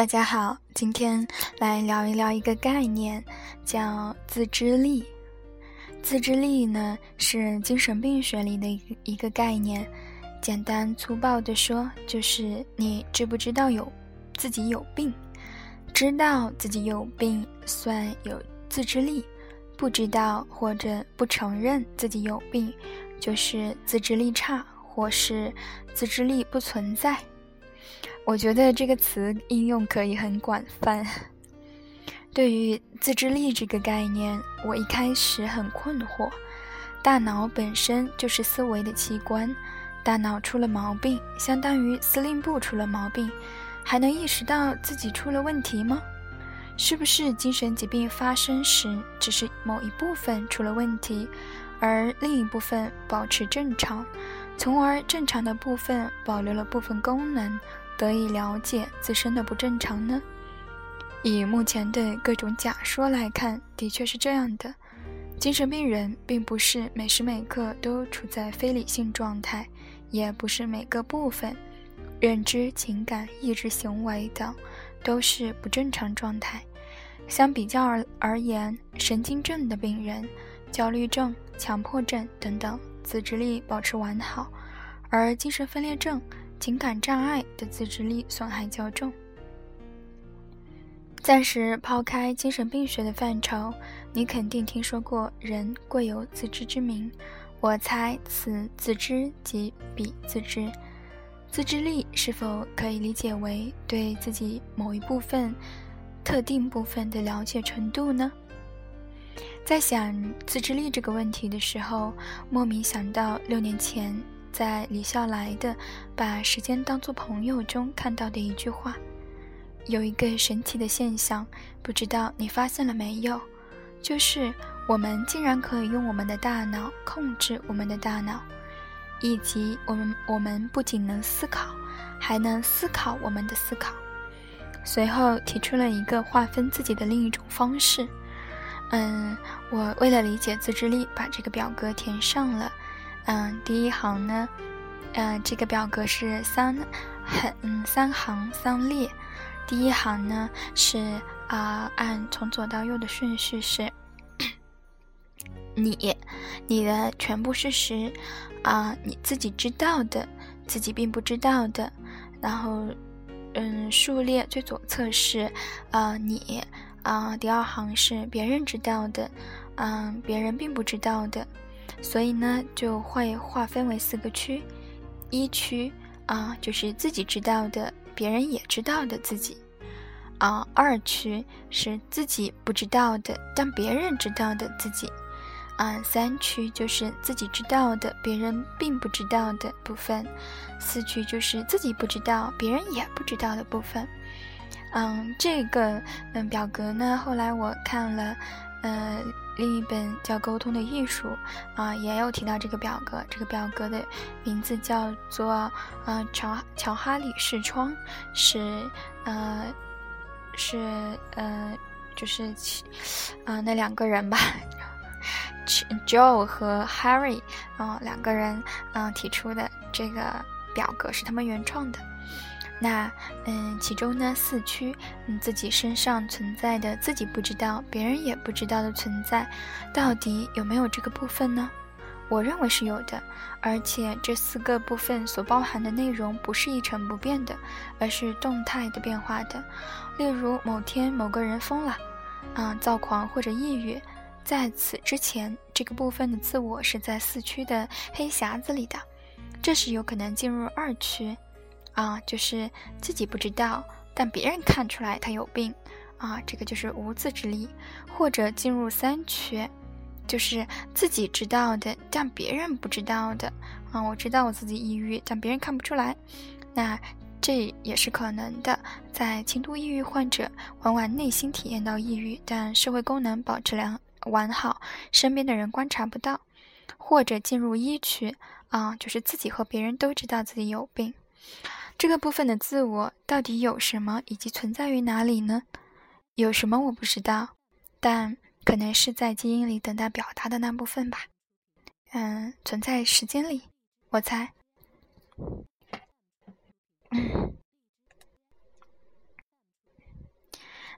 大家好，今天来聊一聊一个概念，叫自制力。自制力呢是精神病学里的一个一个概念，简单粗暴的说，就是你知不知道有自己有病，知道自己有病算有自制力，不知道或者不承认自己有病，就是自制力差，或是自制力不存在。我觉得这个词应用可以很广泛。对于自制力这个概念，我一开始很困惑。大脑本身就是思维的器官，大脑出了毛病，相当于司令部出了毛病，还能意识到自己出了问题吗？是不是精神疾病发生时，只是某一部分出了问题，而另一部分保持正常，从而正常的部分保留了部分功能？得以了解自身的不正常呢？以目前的各种假说来看，的确是这样的。精神病人并不是每时每刻都处在非理性状态，也不是每个部分（认知、情感、意志、行为等）都是不正常状态。相比较而而言，神经症的病人、焦虑症、强迫症等等，自制力保持完好，而精神分裂症。情感障碍的自制力损害较重。暂时抛开精神病学的范畴，你肯定听说过“人贵有自知之明”。我猜此自知即彼自知。自制力是否可以理解为对自己某一部分、特定部分的了解程度呢？在想自制力这个问题的时候，莫名想到六年前。在李笑来的《把时间当作朋友》中看到的一句话，有一个神奇的现象，不知道你发现了没有？就是我们竟然可以用我们的大脑控制我们的大脑，以及我们我们不仅能思考，还能思考我们的思考。随后提出了一个划分自己的另一种方式。嗯，我为了理解自制力，把这个表格填上了。嗯，第一行呢，嗯，这个表格是三很三行三列。第一行呢是啊，按从左到右的顺序是，你你的全部事实啊，你自己知道的，自己并不知道的。然后嗯，数列最左侧是啊你啊，第二行是别人知道的，嗯，别人并不知道的。所以呢，就会划分为四个区，一区啊，就是自己知道的，别人也知道的自己，啊，二区是自己不知道的，但别人知道的自己，啊，三区就是自己知道的，别人并不知道的部分，四区就是自己不知道，别人也不知道的部分。嗯，这个嗯表格呢，后来我看了。呃，另一本叫《沟通的艺术》啊，也有提到这个表格。这个表格的名字叫做呃乔乔哈里视窗，是呃是呃就是呃那两个人吧，Joe 和 Harry 啊两个人嗯提出的这个表格是他们原创的。那，嗯，其中呢，四区，嗯，自己身上存在的自己不知道，别人也不知道的存在，到底有没有这个部分呢？我认为是有的，而且这四个部分所包含的内容不是一成不变的，而是动态的变化的。例如，某天某个人疯了，啊，躁狂或者抑郁，在此之前，这个部分的自我是在四区的黑匣子里的，这时有可能进入二区。啊，就是自己不知道，但别人看出来他有病，啊，这个就是无自制力，或者进入三缺，就是自己知道的，但别人不知道的，啊，我知道我自己抑郁，但别人看不出来，那这也是可能的。在轻度抑郁患者，往往内心体验到抑郁，但社会功能保持良完好，身边的人观察不到，或者进入一区，啊，就是自己和别人都知道自己有病。这个部分的自我到底有什么，以及存在于哪里呢？有什么我不知道，但可能是在基因里等待表达的那部分吧。嗯，存在时间里，我猜。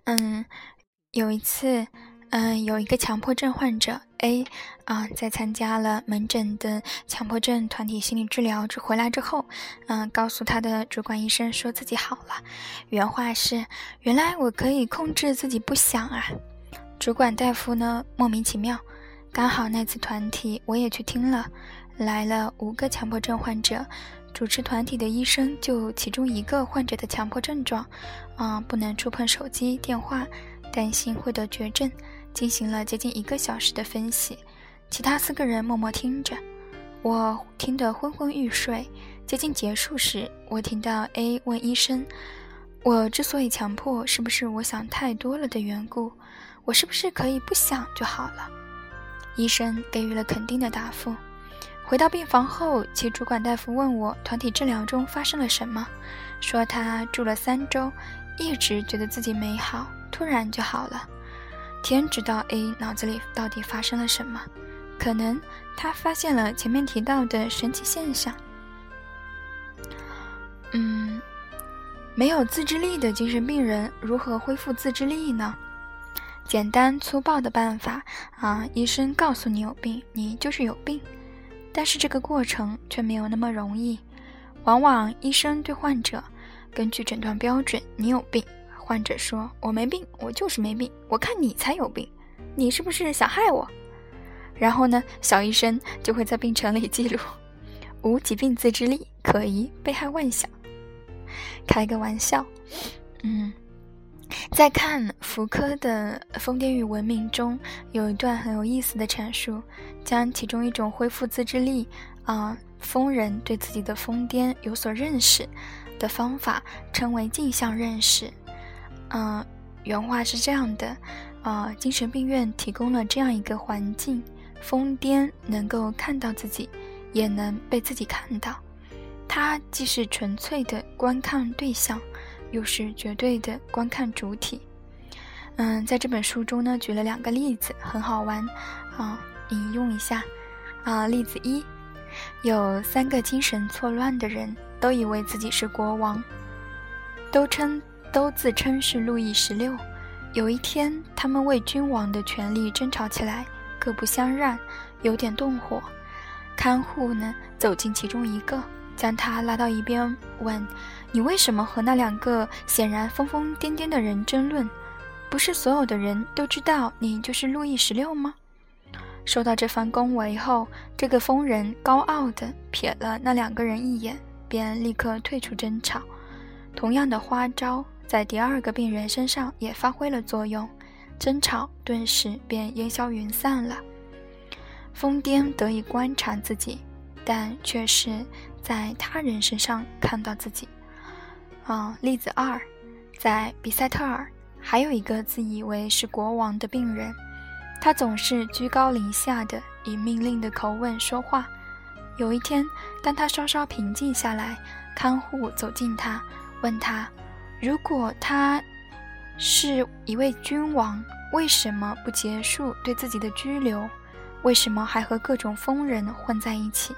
嗯，有一次。嗯，有一个强迫症患者 A 啊，在参加了门诊的强迫症团体心理治疗之回来之后，嗯，告诉他的主管医生说自己好了。原话是：“原来我可以控制自己不想啊。”主管大夫呢，莫名其妙。刚好那次团体我也去听了，来了五个强迫症患者，主持团体的医生就其中一个患者的强迫症状，啊，不能触碰手机电话，担心会得绝症。进行了接近一个小时的分析，其他四个人默默听着，我听得昏昏欲睡。接近结束时，我听到 A 问医生：“我之所以强迫，是不是我想太多了的缘故？我是不是可以不想就好了？”医生给予了肯定的答复。回到病房后，其主管大夫问我团体治疗中发生了什么，说他住了三周，一直觉得自己没好，突然就好了。天知道 A 脑子里到底发生了什么，可能他发现了前面提到的神奇现象。嗯，没有自制力的精神病人如何恢复自制力呢？简单粗暴的办法啊，医生告诉你有病，你就是有病。但是这个过程却没有那么容易，往往医生对患者根据诊断标准，你有病。患者说：“我没病，我就是没病。我看你才有病，你是不是想害我？”然后呢，小医生就会在病程里记录：“无疾病自制力，可疑被害妄想。”开个玩笑。嗯，在看福柯的《疯癫与文明》中有一段很有意思的阐述，将其中一种恢复自制力啊，疯人对自己的疯癫有所认识的方法称为镜像认识。嗯，原话是这样的，呃，精神病院提供了这样一个环境，疯癫能够看到自己，也能被自己看到。它既是纯粹的观看对象，又是绝对的观看主体。嗯，在这本书中呢，举了两个例子，很好玩，啊，引用一下。啊，例子一，有三个精神错乱的人，都以为自己是国王，都称。都自称是路易十六。有一天，他们为君王的权力争吵起来，各不相让，有点动火。看护呢，走进其中一个，将他拉到一边，问：“你为什么和那两个显然疯疯癫癫的人争论？不是所有的人都知道你就是路易十六吗？”受到这番恭维后，这个疯人高傲地瞥了那两个人一眼，便立刻退出争吵。同样的花招。在第二个病人身上也发挥了作用，争吵顿时便烟消云散了。疯癫得以观察自己，但却是在他人身上看到自己。啊，例子二，在比塞特尔还有一个自以为是国王的病人，他总是居高临下的以命令的口吻说话。有一天，当他稍稍平静下来，看护走近他，问他。如果他是一位君王，为什么不结束对自己的拘留？为什么还和各种疯人混在一起？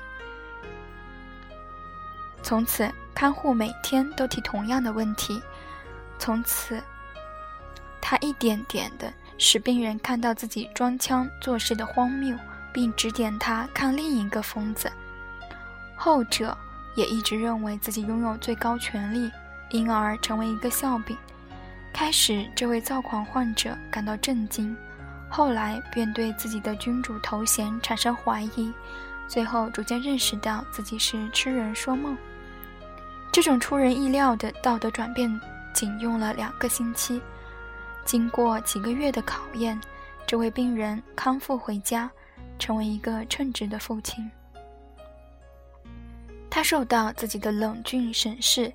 从此，看护每天都提同样的问题。从此，他一点点的使病人看到自己装腔作势的荒谬，并指点他看另一个疯子。后者也一直认为自己拥有最高权力。因而成为一个笑柄。开始，这位躁狂患者感到震惊，后来便对自己的君主头衔产生怀疑，最后逐渐认识到自己是痴人说梦。这种出人意料的道德转变仅用了两个星期。经过几个月的考验，这位病人康复回家，成为一个称职的父亲。他受到自己的冷峻审视。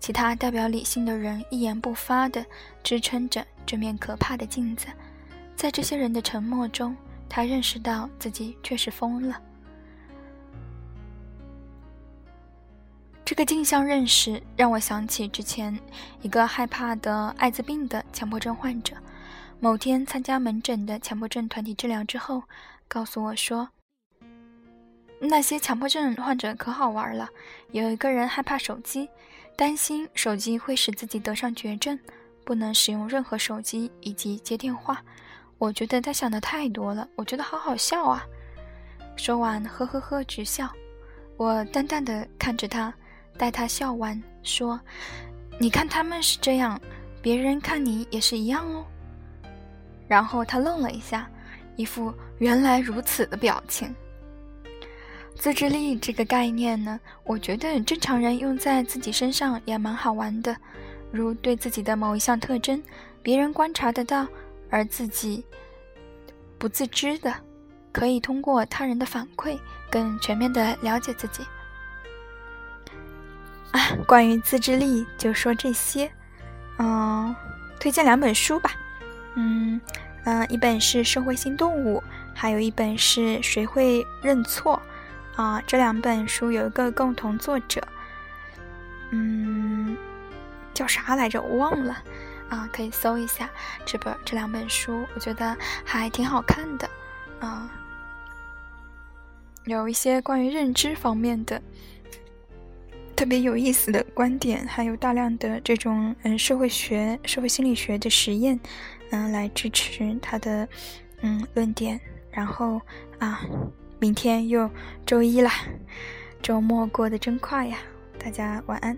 其他代表理性的人一言不发地支撑着这面可怕的镜子，在这些人的沉默中，他认识到自己确实疯了。这个镜像认识让我想起之前一个害怕得艾滋病的强迫症患者，某天参加门诊的强迫症团体治疗之后，告诉我说：“那些强迫症患者可好玩了，有一个人害怕手机。”担心手机会使自己得上绝症，不能使用任何手机以及接电话。我觉得他想的太多了，我觉得好好笑啊！说完，呵呵呵直笑。我淡淡的看着他，待他笑完，说：“你看他们是这样，别人看你也是一样哦。”然后他愣了一下，一副原来如此的表情。自制力这个概念呢，我觉得正常人用在自己身上也蛮好玩的，如对自己的某一项特征，别人观察得到。而自己不自知的，可以通过他人的反馈，更全面的了解自己。啊，关于自制力就说这些。嗯，推荐两本书吧。嗯嗯，一本是《社会性动物》，还有一本是《谁会认错》。啊，这两本书有一个共同作者。嗯，叫啥来着？我忘了。啊，可以搜一下这本这两本书，我觉得还挺好看的。啊，有一些关于认知方面的特别有意思的观点，还有大量的这种嗯社会学、社会心理学的实验，嗯来支持他的嗯论点。然后啊，明天又周一了，周末过得真快呀！大家晚安。